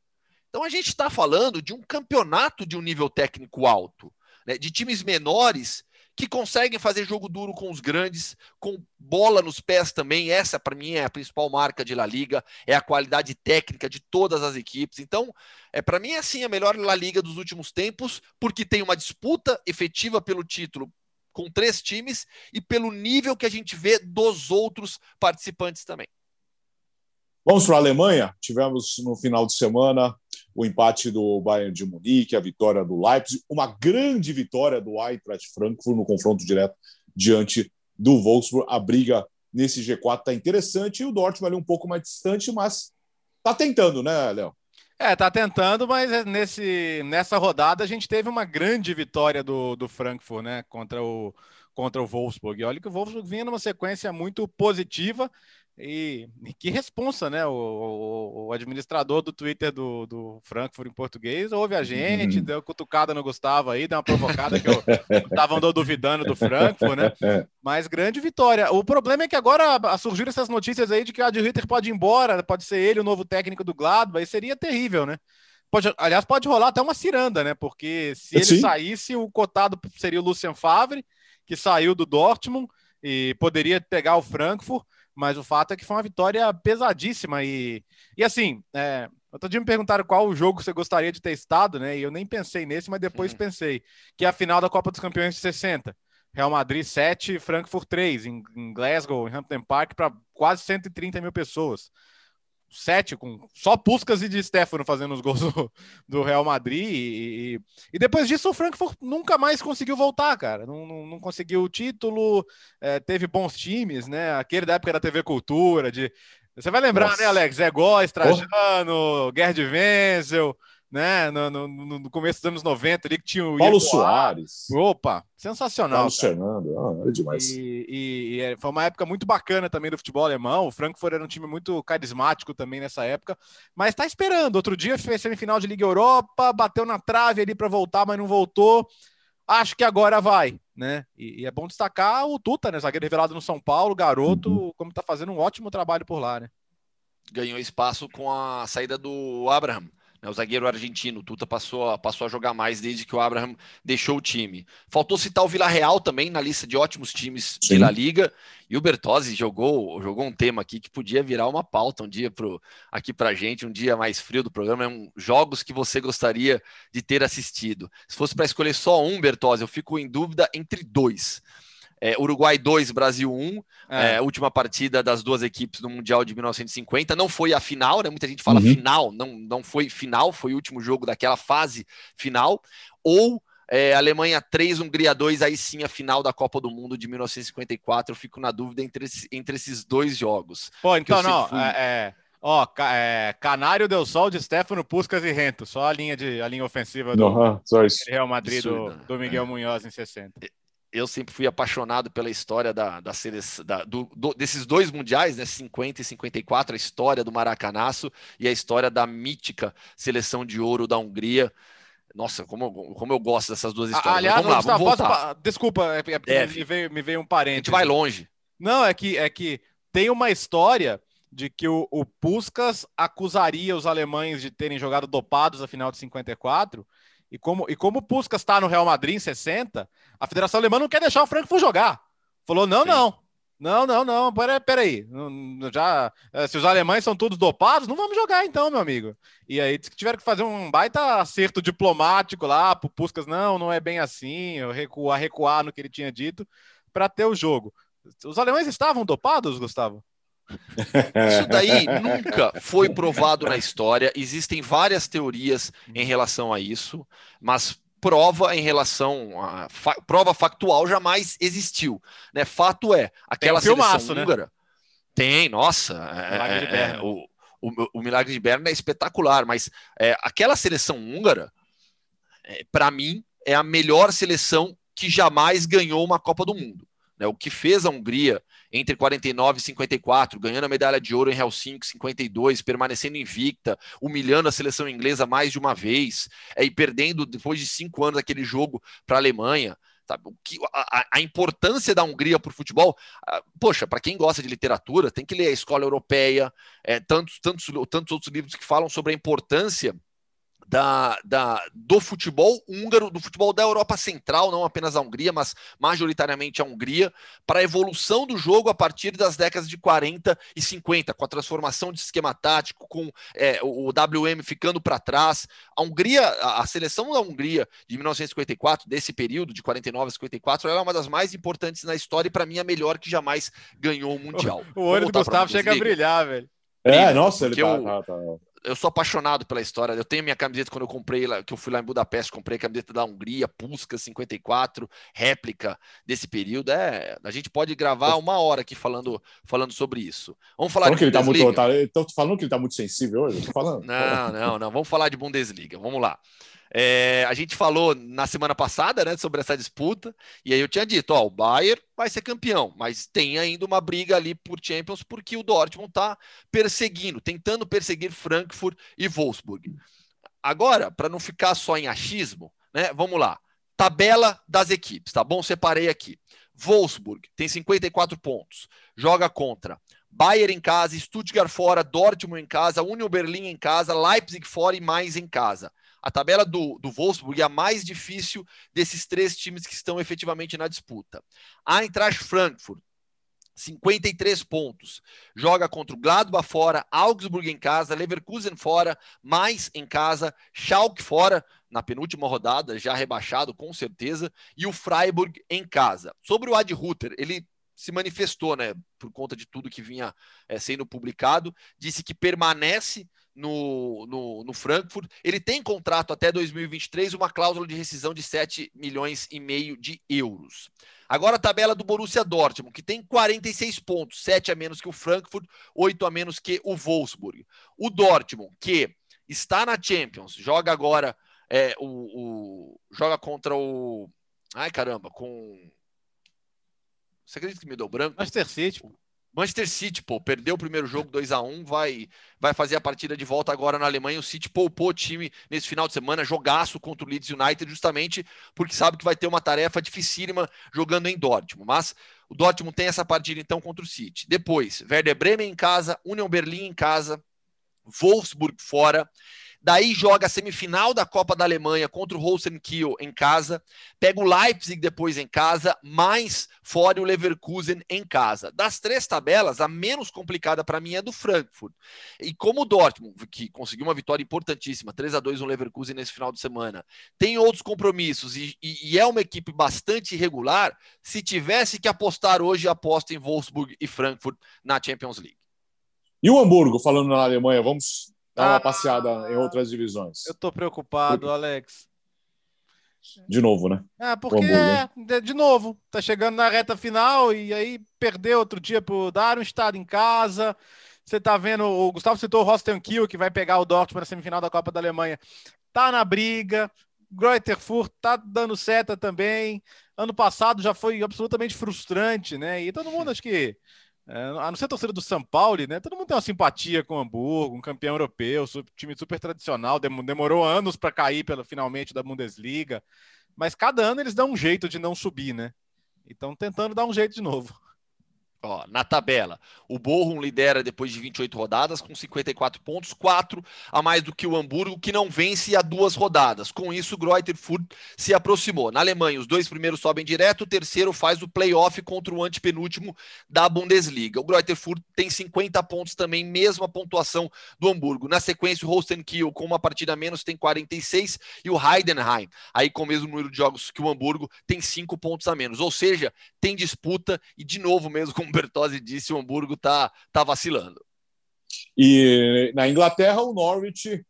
Então a gente está falando de um campeonato de um nível técnico alto, né? de times menores que conseguem fazer jogo duro com os grandes, com bola nos pés também. Essa, para mim, é a principal marca de La Liga, é a qualidade técnica de todas as equipes. Então, é para mim, assim, a melhor La Liga dos últimos tempos, porque tem uma disputa efetiva pelo título com três times e pelo nível que a gente vê dos outros participantes também. Vamos para a Alemanha. Tivemos no final de semana o empate do Bayern de Munique, a vitória do Leipzig, uma grande vitória do Eintracht Frankfurt no confronto direto diante do Wolfsburg. A briga nesse G4 está interessante e o Dortmund ali um pouco mais distante, mas está tentando, né, Léo? É, tá tentando, mas é nesse, nessa rodada a gente teve uma grande vitória do, do Frankfurt, né, contra o, contra o Wolfsburg. E olha que o Wolfsburg vinha numa sequência muito positiva, e, e, que responsa, né? O, o, o, administrador do Twitter do, do Frankfurt em português ouve a gente, uhum. deu cutucada no Gustavo aí, deu uma provocada que eu estava andando duvidando do Frankfurt, né? Mas grande vitória. O problema é que agora surgiram essas notícias aí de que o Adi Ritter pode ir embora, pode ser ele o novo técnico do Gladbach, aí seria terrível, né? Pode, aliás, pode rolar até uma ciranda, né? Porque se ele Sim. saísse, o cotado seria o Lucien Favre, que saiu do Dortmund e poderia pegar o Frankfurt. Mas o fato é que foi uma vitória pesadíssima. E, e assim, é, outro dia me perguntaram qual o jogo você gostaria de ter estado, né? E eu nem pensei nesse, mas depois uhum. pensei. Que é a final da Copa dos Campeões de 60. Real Madrid 7, Frankfurt 3, em, em Glasgow, em Hampton Park, para quase 130 mil pessoas sete, com só Puskas e de Stefano fazendo os gols do, do Real Madrid. E, e, e, depois disso, o Frankfurt nunca mais conseguiu voltar, cara. Não, não, não conseguiu o título, é, teve bons times, né? Aquele da época da TV Cultura, de. Você vai lembrar, Nossa. né, Alex? Zé Góes, Trajano, oh. Gerd Wenzel né? No, no, no, começo dos anos 90 ali que tinha o Paulo Soares. Opa, sensacional. Paulo Fernando, ah, é demais. E, e, e, é, foi uma época muito bacana também do futebol alemão. O Frankfurt era um time muito carismático também nessa época, mas está esperando. Outro dia fez semifinal de Liga Europa, bateu na trave ali para voltar, mas não voltou. Acho que agora vai, né? E, e, é bom destacar o Tuta, né? Zagueiro revelado no São Paulo, garoto, uhum. como está fazendo um ótimo trabalho por lá, né? Ganhou espaço com a saída do Abraham né, o zagueiro argentino, o Tuta passou a, passou a jogar mais desde que o Abraham deixou o time. Faltou citar o Vila Real também na lista de ótimos times Sim. da Liga. E o Bertozzi jogou, jogou um tema aqui que podia virar uma pauta um dia pro, aqui para gente, um dia mais frio do programa. É um, jogos que você gostaria de ter assistido. Se fosse para escolher só um, Bertozzi, eu fico em dúvida entre dois. É, Uruguai 2, Brasil 1, é. É, última partida das duas equipes do Mundial de 1950. Não foi a final, né? Muita gente fala uhum. final, não, não foi final, foi o último jogo daquela fase final. Ou é, Alemanha 3, Hungria 2, aí sim a final da Copa do Mundo de 1954. Eu fico na dúvida entre, entre esses dois jogos. Pô, então não, fui... é, é... Ó, é, Canário deu sol de Stefano, Puskas e Rento. Só a linha, de, a linha ofensiva do uhum, Real Madrid do, do, Miguel é. Munhoz em 60 eu sempre fui apaixonado pela história da, da da, do, do, desses dois mundiais, né, 50 e 54, a história do Maracanaço e a história da mítica seleção de ouro da Hungria. Nossa, como, como eu gosto dessas duas histórias. Aliás, vamos lá, vamos voltar. desculpa, é, é, é, me, veio, me veio um parente. A gente vai longe. Não, é que, é que tem uma história de que o, o Puskas acusaria os alemães de terem jogado dopados na final de 54 e como, e como o Puskas está no Real Madrid em 60, a Federação Alemã não quer deixar o Frankfurt jogar. Falou: não, Sim. não. Não, não, não. Peraí, peraí. Já, eh, se os alemães são todos dopados, não vamos jogar então, meu amigo. E aí tiveram que fazer um baita acerto diplomático lá pro Puskas. Não, não é bem assim. Recuar, recuar no que ele tinha dito para ter o jogo. Os alemães estavam dopados, Gustavo? Isso daí nunca foi provado na história. Existem várias teorias em relação a isso, mas prova em relação a fa prova factual jamais existiu. Né? Fato é, aquela um seleção filmaço, né? húngara né? tem, nossa, é, é, é, o, o, o, Milagre de Berna é espetacular, mas é, aquela seleção húngara, é, para mim, é a melhor seleção que jamais ganhou uma Copa do Mundo. Né? O que fez a Hungria entre 49 e 54, ganhando a medalha de ouro em Helsinki 52, permanecendo invicta, humilhando a seleção inglesa mais de uma vez, é, e perdendo depois de cinco anos aquele jogo para a Alemanha. Sabe? Que, a, a importância da Hungria para o futebol, poxa, para quem gosta de literatura, tem que ler a escola europeia, é, tantos, tantos, tantos outros livros que falam sobre a importância da, da, do futebol húngaro, do futebol da Europa Central, não apenas a Hungria, mas majoritariamente a Hungria, para a evolução do jogo a partir das décadas de 40 e 50, com a transformação de esquema tático, com é, o WM ficando para trás. A Hungria, a, a, seleção da Hungria de 1954, desse período, de 49 a 54, ela é uma das mais importantes na história e, para mim, a melhor que jamais ganhou o Mundial. O, o olho do Gustavo chega a brilhar, velho. É, nossa, ele tá, tá, tá eu sou apaixonado pela história. Eu tenho minha camiseta quando eu comprei, que eu fui lá em Budapeste, comprei a camiseta da Hungria, Pusca 54, réplica desse período. É, a gente pode gravar uma hora aqui falando, falando sobre isso. Vamos falar falando de que ele tá muito, tá, falando que ele tá muito sensível hoje, tô falando. Não, não, não. Vamos falar de Bundesliga. Vamos lá. É, a gente falou na semana passada né, sobre essa disputa, e aí eu tinha dito: ó, o Bayern vai ser campeão, mas tem ainda uma briga ali por Champions, porque o Dortmund está perseguindo, tentando perseguir Frankfurt e Wolfsburg. Agora, para não ficar só em achismo, né, vamos lá. Tabela das equipes, tá bom? Separei aqui. Wolfsburg tem 54 pontos, joga contra Bayern em casa, Stuttgart fora, Dortmund em casa, Union Berlim em casa, Leipzig fora e mais em casa. A tabela do, do Wolfsburg é a mais difícil desses três times que estão efetivamente na disputa. A Eintracht Frankfurt, 53 pontos. Joga contra o Gladbach fora, Augsburg em casa, Leverkusen fora, mais em casa, Schalke fora na penúltima rodada, já rebaixado com certeza, e o Freiburg em casa. Sobre o Ad Ruther, ele se manifestou, né, por conta de tudo que vinha é, sendo publicado, disse que permanece no, no, no, Frankfurt. Ele tem contrato até 2023, uma cláusula de rescisão de 7 milhões e meio de euros. Agora a tabela do Borussia Dortmund, que tem 46 pontos, 7 a menos que o Frankfurt, 8 a menos que o Wolfsburg. O Dortmund, que está na Champions, joga agora é, o, o joga contra o ai caramba, com você acredita que me deu branco? Manchester City. Manchester City, pô, perdeu o primeiro jogo 2 a 1 vai, vai fazer a partida de volta agora na Alemanha. O City poupou o time nesse final de semana, jogaço contra o Leeds United, justamente porque sabe que vai ter uma tarefa dificílima jogando em Dortmund. Mas o Dortmund tem essa partida então contra o City. Depois, Werder Bremen em casa, Union Berlim em casa, Wolfsburg fora. Daí joga a semifinal da Copa da Alemanha contra o Holstein Kiel em casa, pega o Leipzig depois em casa, mais fora o Leverkusen em casa. Das três tabelas, a menos complicada para mim é do Frankfurt. E como o Dortmund, que conseguiu uma vitória importantíssima, 3 a 2 no Leverkusen nesse final de semana, tem outros compromissos e, e, e é uma equipe bastante irregular, se tivesse que apostar hoje, aposta em Wolfsburg e Frankfurt na Champions League. E o Hamburgo, falando na Alemanha, vamos dar uma ah, passeada em outras divisões. Eu tô preocupado, Alex. De novo, né? É, porque, é, de novo, tá chegando na reta final e aí perdeu outro dia pro Darmstadt em casa. Você tá vendo, o Gustavo citou o Rosten Kiel, que vai pegar o Dortmund na semifinal da Copa da Alemanha. Tá na briga. Greuterfurt tá dando seta também. Ano passado já foi absolutamente frustrante, né? E todo mundo acho que é, a não ser a torcida do São Paulo, né? Todo mundo tem uma simpatia com o Hamburgo, um campeão europeu, time super tradicional, demorou anos para cair pela, finalmente da Bundesliga, mas cada ano eles dão um jeito de não subir, né? Então tentando dar um jeito de novo. Ó, na tabela, o Bochum lidera depois de 28 rodadas com 54 pontos, 4 a mais do que o Hamburgo, que não vence há duas rodadas. Com isso, o Greuther Fürth se aproximou. Na Alemanha, os dois primeiros sobem direto, o terceiro faz o playoff contra o antepenúltimo da Bundesliga. O Greuther Fürth tem 50 pontos também, mesma pontuação do Hamburgo. Na sequência, o Holstein Kiel, com uma partida a menos, tem 46 e o Heidenheim, aí com o mesmo número de jogos que o Hamburgo, tem 5 pontos a menos. Ou seja, tem disputa e, de novo, mesmo com como Bertozzi disse, o Hamburgo está tá vacilando. E na Inglaterra, o Norwich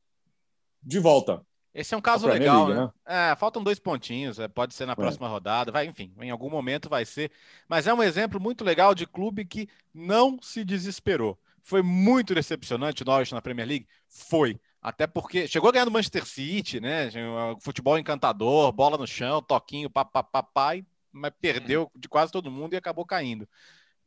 de volta. Esse é um caso legal, League, né? né? É, faltam dois pontinhos, é, pode ser na é. próxima é. rodada, vai, enfim, em algum momento vai ser. Mas é um exemplo muito legal de clube que não se desesperou. Foi muito decepcionante o Norwich na Premier League? Foi. Até porque chegou a ganhar do Manchester City, né? Futebol encantador, bola no chão, toquinho, papapá, mas perdeu de quase todo mundo e acabou caindo.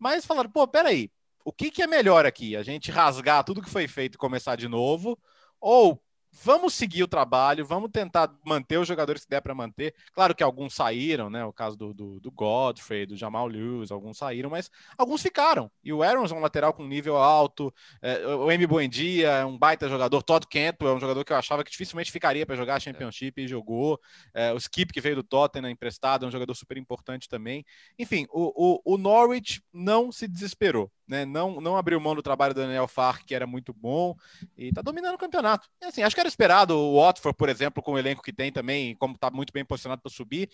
Mas falaram, pô, peraí, o que, que é melhor aqui? A gente rasgar tudo que foi feito e começar de novo? Ou vamos seguir o trabalho, vamos tentar manter os jogadores que der para manter. Claro que alguns saíram, né? O caso do, do, do, Godfrey, do Jamal Lewis, alguns saíram, mas alguns ficaram. E o Aaron é um lateral com nível alto, é, o Emi Buendia é um baita jogador, Todd Cantwell é um jogador que eu achava que dificilmente ficaria para jogar a Championship e jogou. É, o Skip, que veio do Tottenham emprestado, é um jogador super importante também. Enfim, o, o, o Norwich não se desesperou né? Não, não abriu mão do trabalho do Daniel Farr, que era muito bom, e está dominando o campeonato. E, assim, acho que era esperado o Watford, por exemplo, com o elenco que tem também, como está muito bem posicionado para subir.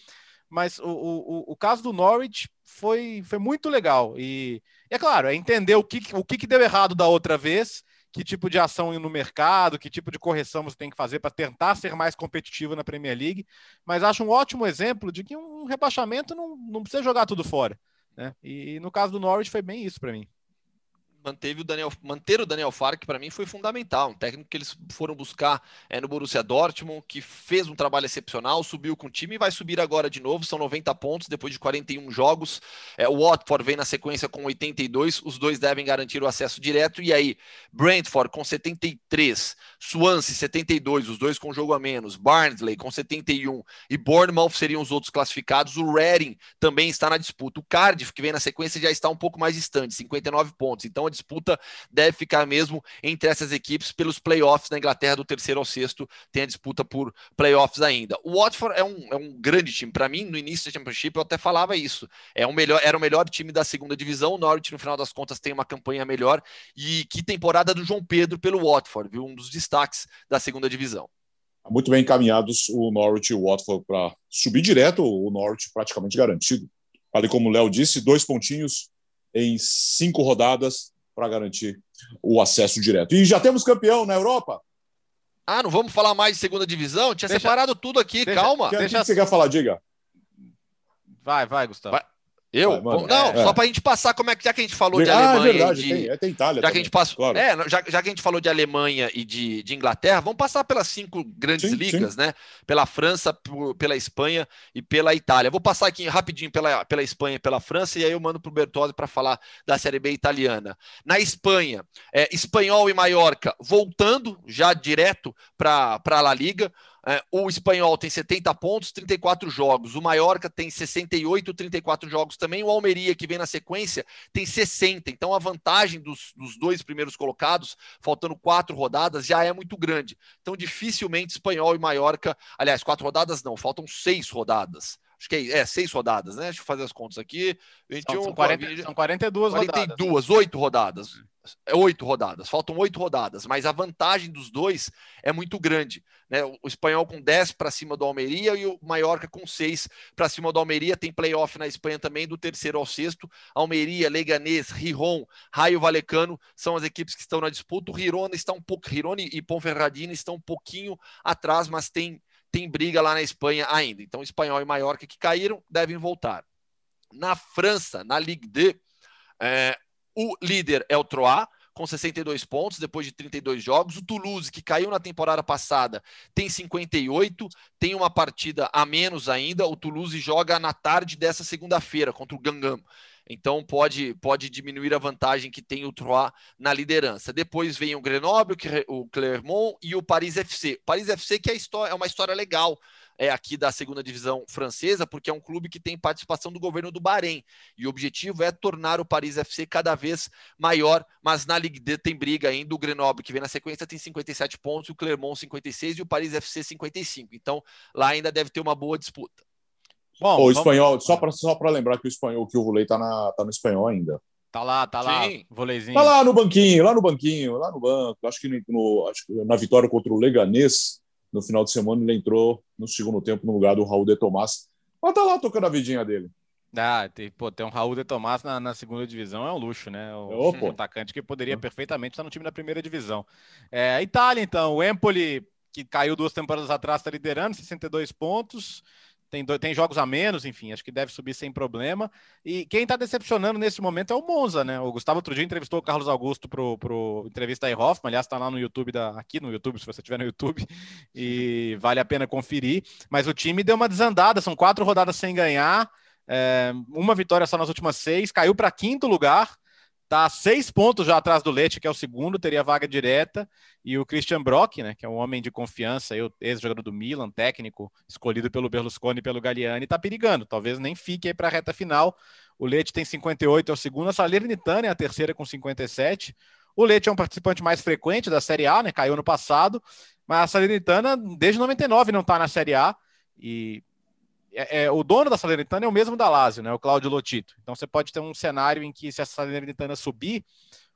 Mas o, o, o caso do Norwich foi, foi muito legal. E, é claro, é entender o que, o que, que deu errado da outra vez que tipo de ação no mercado, que tipo de correção você tem que fazer para tentar ser mais competitivo na Premier League. Mas acho um ótimo exemplo de que um rebaixamento não, não precisa jogar tudo fora. Né? E, e no caso do Norwich foi bem isso para mim manteve o Daniel, manter o Daniel Fark para mim foi fundamental, um técnico que eles foram buscar é, no Borussia Dortmund, que fez um trabalho excepcional, subiu com o time e vai subir agora de novo, são 90 pontos depois de 41 jogos. É, o Watford vem na sequência com 82, os dois devem garantir o acesso direto e aí Brentford com 73, Swansea 72, os dois com jogo a menos, Barnsley com 71 e Bournemouth seriam os outros classificados. O Reading também está na disputa. O Cardiff que vem na sequência já está um pouco mais distante, 59 pontos. Então a disputa deve ficar mesmo entre essas equipes pelos playoffs na Inglaterra, do terceiro ao sexto, tem a disputa por playoffs ainda. O Watford é um, é um grande time. Para mim, no início da Championship, eu até falava isso. É um melhor, era o melhor time da segunda divisão. O Norwich, no final das contas, tem uma campanha melhor. E que temporada do João Pedro pelo Watford, viu? Um dos destaques da segunda divisão muito bem encaminhados o Norwich e o Watford para subir direto, o Norwich praticamente garantido. Ali como o Léo disse, dois pontinhos em cinco rodadas, para garantir o acesso direto. E já temos campeão na Europa? Ah, não vamos falar mais de segunda divisão? Tinha deixa, separado tudo aqui, deixa, calma. O que, deixa... que você quer falar? Diga. Vai, vai, Gustavo. Vai. Eu? Vai, não, é. só para a gente passar como é que já que a gente falou de ah, é Alemanha é verdade, e de tem, é, tem Itália. Já também, que a gente passou, claro. é, já, já, que a gente falou de Alemanha e de, de Inglaterra, vamos passar pelas cinco grandes sim, ligas, sim. né? Pela França, por, pela Espanha e pela Itália. Vou passar aqui rapidinho pela, pela Espanha e pela França e aí eu mando para o Bertozzi para falar da Série B italiana. Na Espanha, é, Espanhol e Maiorca voltando já direto para a La Liga. É, o espanhol tem 70 pontos, 34 jogos. O Mallorca tem 68, 34 jogos também. O Almeria, que vem na sequência, tem 60. Então a vantagem dos, dos dois primeiros colocados, faltando quatro rodadas, já é muito grande. Então dificilmente espanhol e Mallorca, aliás, quatro rodadas não, faltam seis rodadas. Acho que é, é, seis rodadas, né? Deixa eu fazer as contas aqui. 21, são, 40, são 42 42, oito rodadas. É oito rodadas, faltam oito rodadas, mas a vantagem dos dois é muito grande. Né? O espanhol com 10 para cima do Almeria e o Mallorca com 6 para cima do Almeria. Tem playoff na Espanha também, do terceiro ao sexto. Almeria, Leganés, Rijon, Raio Valecano são as equipes que estão na disputa. O Girona está um pouco, Girona e Ponferradina estão um pouquinho atrás, mas tem, tem briga lá na Espanha ainda. Então, espanhol e Mallorca que caíram devem voltar. Na França, na Ligue 2, é, o líder é o Troyes, com 62 pontos depois de 32 jogos. O Toulouse, que caiu na temporada passada, tem 58, tem uma partida a menos ainda. O Toulouse joga na tarde dessa segunda-feira contra o Gangam. Então pode, pode diminuir a vantagem que tem o Troyes na liderança. Depois vem o Grenoble, o Clermont e o Paris FC. Paris FC que é, é uma história legal é aqui da segunda divisão francesa, porque é um clube que tem participação do governo do Bahrein. E o objetivo é tornar o Paris FC cada vez maior, mas na Ligue 2 tem briga ainda. O Grenoble, que vem na sequência, tem 57 pontos, o Clermont 56 e o Paris FC 55. Então lá ainda deve ter uma boa disputa. Bom, o espanhol, só para só lembrar que o espanhol, que o Volei tá, na, tá no espanhol ainda. Tá lá, tá lá, voleizinho. Tá lá no banquinho, lá no banquinho, lá no banco. Acho que, no, acho que na vitória contra o Leganês, no final de semana, ele entrou no segundo tempo no lugar do Raul de Tomás. Mas tá lá tocando a vidinha dele. Ah, tem, pô, tem um Raul de Tomás na, na, segunda divisão é um luxo, né? O um atacante que poderia perfeitamente estar no time da primeira divisão. É, Itália, então, o Empoli, que caiu duas temporadas atrás, está liderando, 62 pontos tem, tem jogos a menos, enfim, acho que deve subir sem problema. E quem está decepcionando nesse momento é o Monza, né? O Gustavo outro dia entrevistou o Carlos Augusto pro, pro entrevista aí Hoffman, aliás, está lá no YouTube, da, aqui no YouTube, se você estiver no YouTube, e vale a pena conferir. Mas o time deu uma desandada, são quatro rodadas sem ganhar, é, uma vitória só nas últimas seis, caiu para quinto lugar. Tá seis pontos já atrás do Leite, que é o segundo, teria vaga direta. E o Christian Brock, né, que é um homem de confiança, ex-jogador do Milan, técnico, escolhido pelo Berlusconi e pelo Galliani, está perigando. Talvez nem fique aí para a reta final. O Leite tem 58, é o segundo. A Salernitana é a terceira com 57. O Leite é um participante mais frequente da Série A, né? Caiu no passado. Mas a Salernitana, desde 99, não está na Série A. E é, é, o dono da Salernitana é o mesmo da Lazio, né? O Cláudio Lotito. Então você pode ter um cenário em que se a Salernitana subir,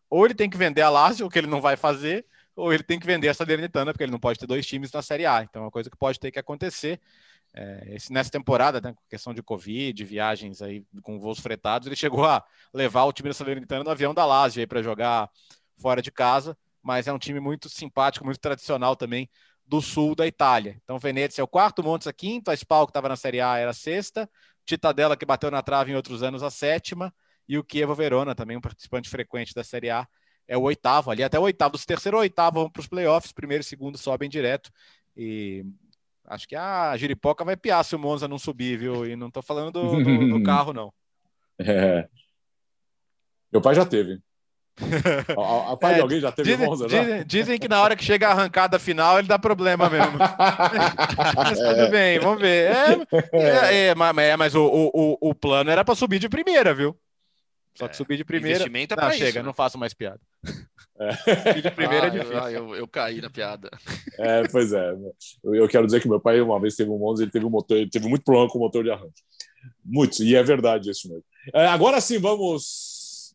ou ele tem que vender a Lazio, o que ele não vai fazer, ou ele tem que vender a Salernitana, porque ele não pode ter dois times na Série A. Então é uma coisa que pode ter que acontecer. É, esse, nessa temporada, né, com questão de Covid, viagens aí com voos fretados, ele chegou a levar o time da Salernitana no avião da Lazio para jogar fora de casa, mas é um time muito simpático, muito tradicional também do sul da Itália. Então, Venezia é o quarto, Montes a quinto, a Spal, que estava na Série A, era a sexta, Titadella, que bateu na trave em outros anos, a sétima, e o Chievo Verona, também um participante frequente da Série A, é o oitavo ali, até o oitavo. Dos terceiro ao oitavo vão para os playoffs, primeiro e segundo sobem direto, e acho que a Giripoca vai piar se o Monza não subir, viu? E não estou falando do, do, do, carro, não. É. Meu pai já teve. A, a pai é, de alguém já teve dizem, Monza, dizem, dizem, que na hora que chega a arrancada final ele dá problema mesmo. mas tudo é. bem, vamos ver. É, é, é mas, é, mas o, o, o plano era para subir de primeira, viu? Só que subir de primeira. Investimento é não, chega, isso, né? não faço mais piada. Subir de primeira ah, é difícil. Eu, eu, eu, caí na piada. É, pois é. Eu, eu, quero dizer que meu pai uma vez teve um Monza, ele teve um motor, ele teve muito problema com o motor de arranque. Muito, e é verdade isso mesmo. agora sim, vamos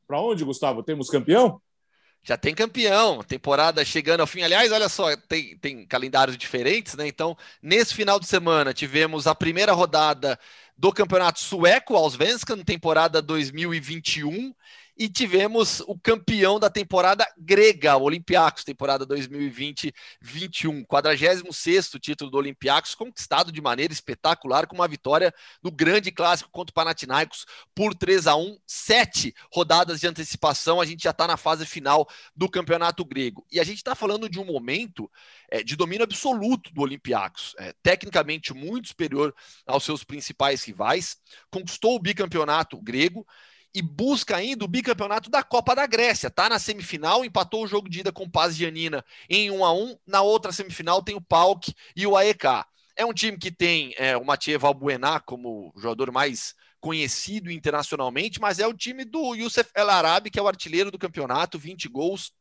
para onde, Gustavo? Temos campeão? Já tem campeão, temporada chegando ao fim. Aliás, olha só, tem, tem calendários diferentes, né? Então, nesse final de semana, tivemos a primeira rodada do Campeonato Sueco, Allsvenskan, temporada 2021 e tivemos o campeão da temporada grega, o Olympiacos, temporada 2020-21, 46 título do Olympiacos, conquistado de maneira espetacular com uma vitória no grande clássico contra o Panathinaikos por 3 a 1, sete rodadas de antecipação, a gente já está na fase final do campeonato grego. E a gente está falando de um momento é, de domínio absoluto do Olympiacos, é, tecnicamente muito superior aos seus principais rivais, conquistou o bicampeonato grego, e busca ainda o bicampeonato da Copa da Grécia. Tá na semifinal, empatou o jogo de ida com o Paz Giannina em 1 a 1 Na outra semifinal tem o PAOK e o AEK. É um time que tem é, o Mathieu Valbuena como jogador mais conhecido internacionalmente, mas é o time do Youssef El Arabi, que é o artilheiro do campeonato, 20 gols.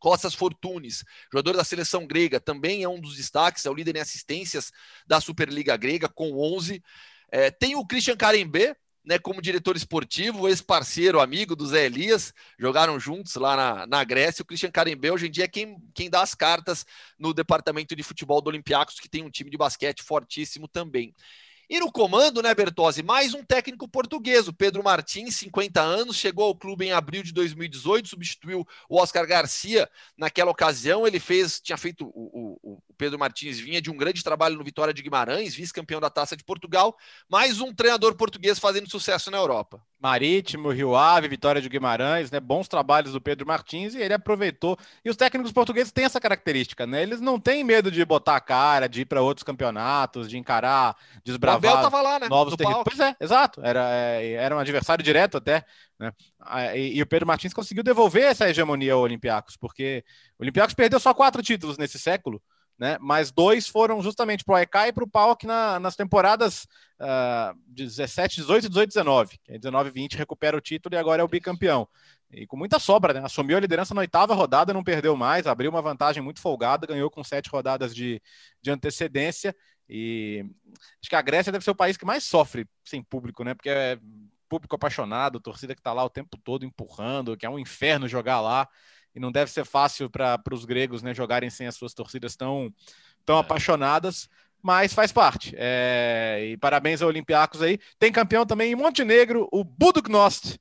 Costas Fortunes, jogador da seleção grega, também é um dos destaques, é o líder em assistências da Superliga Grega, com 11. É, tem o Christian Karembe, né, como diretor esportivo, ex-parceiro, amigo do Zé Elias, jogaram juntos lá na, na Grécia. O Christian Carembe hoje em dia é quem, quem dá as cartas no departamento de futebol do Olympiacos, que tem um time de basquete fortíssimo também. E no comando, né, Bertozzi, mais um técnico português, o Pedro Martins, 50 anos, chegou ao clube em abril de 2018, substituiu o Oscar Garcia naquela ocasião. Ele fez, tinha feito, o, o, o Pedro Martins vinha de um grande trabalho no Vitória de Guimarães, vice-campeão da Taça de Portugal, mais um treinador português fazendo sucesso na Europa. Marítimo, Rio Ave, Vitória de Guimarães, né? Bons trabalhos do Pedro Martins e ele aproveitou. E os técnicos portugueses têm essa característica, né? Eles não têm medo de botar a cara, de ir para outros campeonatos, de encarar, desbravar. O Abel tava lá, né? Novos territórios. Pois é, exato. Era, é, era um adversário direto até, né? E, e, o Pedro Martins conseguiu devolver essa hegemonia ao Olympiacos, porque o Olympiacos perdeu só quatro títulos nesse século. né? Mas dois foram justamente para o EK e para o PAOK na, nas temporadas uh, 17, 18, 18, 19. 19 20 recupera o título e agora é o bicampeão. E com muita sobra, né? Assumiu a liderança na oitava rodada, não perdeu mais, abriu uma vantagem muito folgada, ganhou com sete rodadas de, de antecedência. E acho que a Grécia deve ser o país que mais sofre sem público, né? Porque é público apaixonado, torcida que está lá o tempo todo empurrando, que é um inferno jogar lá. E não deve ser fácil para os gregos né, jogarem sem as suas torcidas tão, tão é. apaixonadas mas faz parte. É, e parabéns ao Olympiacos aí. Tem campeão também em Montenegro, o Buduknost,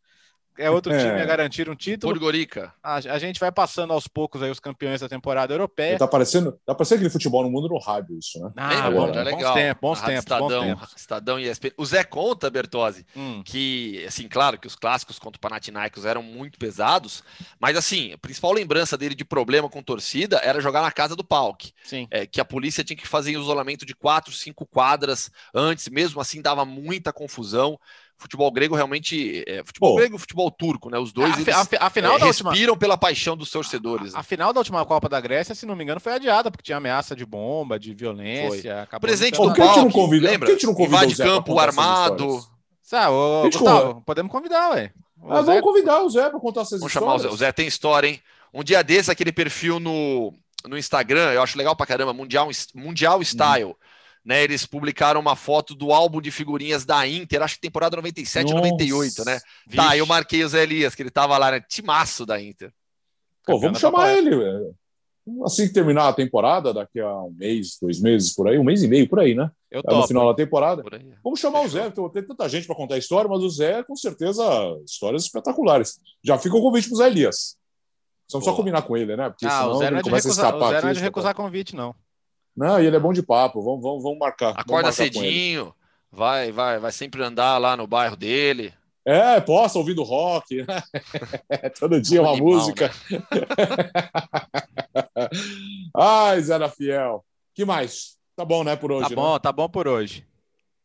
é outro time a garantir um título. Podgorica. A, a, gente vai passando aos poucos aí os campeões da temporada europeia. Tá parecendo, tá parecendo aquele futebol no mundo no rádio, isso, né? Ah, bom, é legal. Bons tempos, bons tempos, Estadão, bons tempos. Estadão e ESPN. O Zé conta, Bertozzi, hum. que, assim, claro que os clássicos contra o Panathinaikos eram muito pesados, mas, assim, a principal lembrança dele de problema com torcida era jogar na casa do Palk. Sim. É, que a polícia tinha que fazer isolamento de quatro, cinco quadras antes, mesmo assim dava muita confusão futebol grego realmente é, futebol Pô. grego e futebol turco, né? Os dois a, eles, a, a final é, da respiram última, pela paixão dos torcedores. A, a, final da última Copa da Grécia, se não me engano, foi adiada porque tinha ameaça de bomba, de violência. Presente do palco, não convida, lembra? Por que a gente não convida Invade campo armado. Sabe, ô, Gustavo, podemos convidar, ué. Ah, vamos convidar o Zé para contar essas vamos histórias. Chamar o, Zé. o Zé tem história, hein? Um dia desse, aquele perfil no, no Instagram, eu acho legal pra caramba, Mundial, mundial. Style. Hum né? Eles publicaram uma foto do álbum de figurinhas da Inter, acho que temporada 97, Nossa. 98, né? Vixe. Tá, eu marquei o Zé Elias, que ele tava lá, né? Timaço da Inter. Pô, vamos chamar ele, velho. Assim que terminar a temporada, daqui a um mês, dois meses, por aí, um mês e meio por aí, né? Eu é no final da temporada. Vamos chamar Fechou. o Zé, tem tanta gente para contar a história, mas o Zé, com certeza, histórias espetaculares. Já fica o convite pro Zé Elias. Precisamos só combinar com ele, né? Porque ah, senão o Zé não é de recusar, o Zé não é de recusar convite, não. Não, e ele é bom de papo. Vamos, vamos, vamos marcar. Acorda vamos marcar cedinho, vai, vai, vai sempre andar lá no bairro dele. É, possa ouvindo rock. Todo dia uma animal, música. Né? Ai, Zé da Fiel. que mais? Tá bom, né, por hoje? Tá né? bom, tá bom por hoje.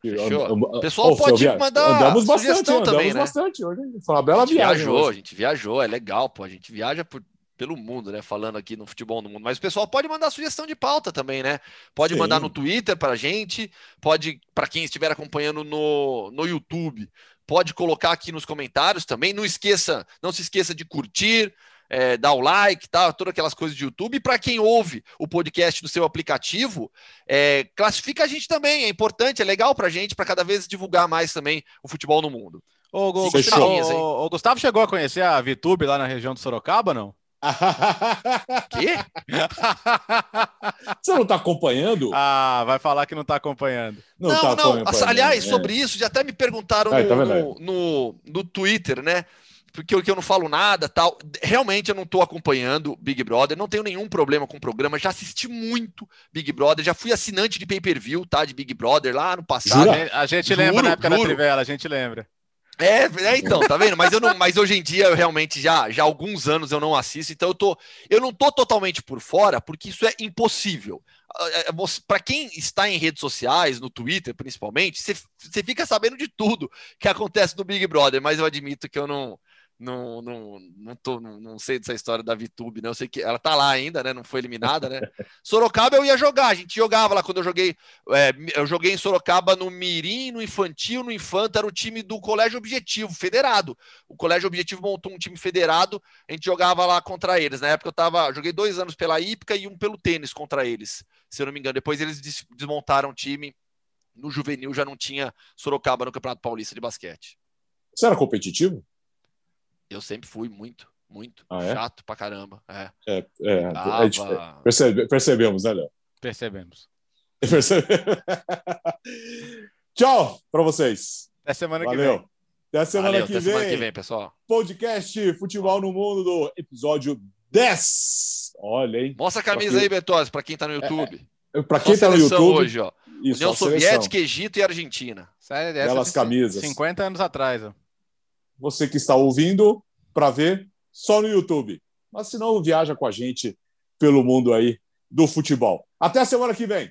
Fechou. Pessoal oh, pode mandar andamos bastante, andamos também, né? bastante hoje. Foi uma bela a gente viagem. Viajou, hoje. a gente viajou, é legal, pô. A gente viaja por pelo mundo, né? Falando aqui no futebol no mundo. Mas o pessoal pode mandar sugestão de pauta também, né? Pode Sim. mandar no Twitter para a gente, pode, para quem estiver acompanhando no, no YouTube, pode colocar aqui nos comentários também. Não esqueça, não se esqueça de curtir, é, dar o like, tá? todas aquelas coisas de YouTube. E para quem ouve o podcast no seu aplicativo, é, classifica a gente também. É importante, é legal para a gente, para cada vez divulgar mais também o futebol no mundo. O, o, Gustavo, o, o Gustavo chegou a conhecer a VTube lá na região de Sorocaba, não? Quê? Você não está acompanhando? Ah, vai falar que não está acompanhando. Não, não. Tá não. Acompanhando. Aliás, é. sobre isso, já até me perguntaram no, tá no, no, no, Twitter, né? Porque eu, que eu não falo nada tal. Realmente eu não estou acompanhando Big Brother, não tenho nenhum problema com o programa. Já assisti muito Big Brother, já fui assinante de pay-per-view, tá? De Big Brother lá no passado. Jura? A gente juro, lembra na época juro. da Trivela, a gente lembra. É, é, então, tá vendo? Mas eu não, mas hoje em dia eu realmente já, já há alguns anos eu não assisto, então eu tô, eu não tô totalmente por fora, porque isso é impossível. É, é, Para quem está em redes sociais, no Twitter principalmente, você fica sabendo de tudo que acontece no Big Brother, mas eu admito que eu não, não, não, não, tô, não, não sei dessa história da VTube, né? Eu sei que ela tá lá ainda, né? Não foi eliminada, né? Sorocaba eu ia jogar, a gente jogava lá quando eu joguei. É, eu joguei em Sorocaba no Mirim, no Infantil, no Infanto, era o time do Colégio Objetivo, federado. O Colégio Objetivo montou um time federado, a gente jogava lá contra eles. Na época eu tava, joguei dois anos pela Ípica e um pelo tênis contra eles, se eu não me engano. Depois eles desmontaram o time. No juvenil já não tinha Sorocaba no Campeonato Paulista de Basquete. Você era competitivo? Eu sempre fui muito, muito. Ah, é? Chato pra caramba. É. é, é a gente percebe, percebemos, né, Léo? Percebemos. Tchau para vocês. Até semana Valeu. que vem. Até semana, Valeu, que, até vem. semana que vem, pessoal. Podcast Futebol no Mundo do episódio 10. Olha, hein? Mostra a camisa aí, Betose, para quem tá no é, YouTube. É, para quem tá no YouTube. hoje, ó. Isso, União Soviética, Egito e Argentina. Sério, Belas camisas. 50 anos atrás, ó você que está ouvindo, para ver só no YouTube. Mas se não, viaja com a gente pelo mundo aí do futebol. Até a semana que vem.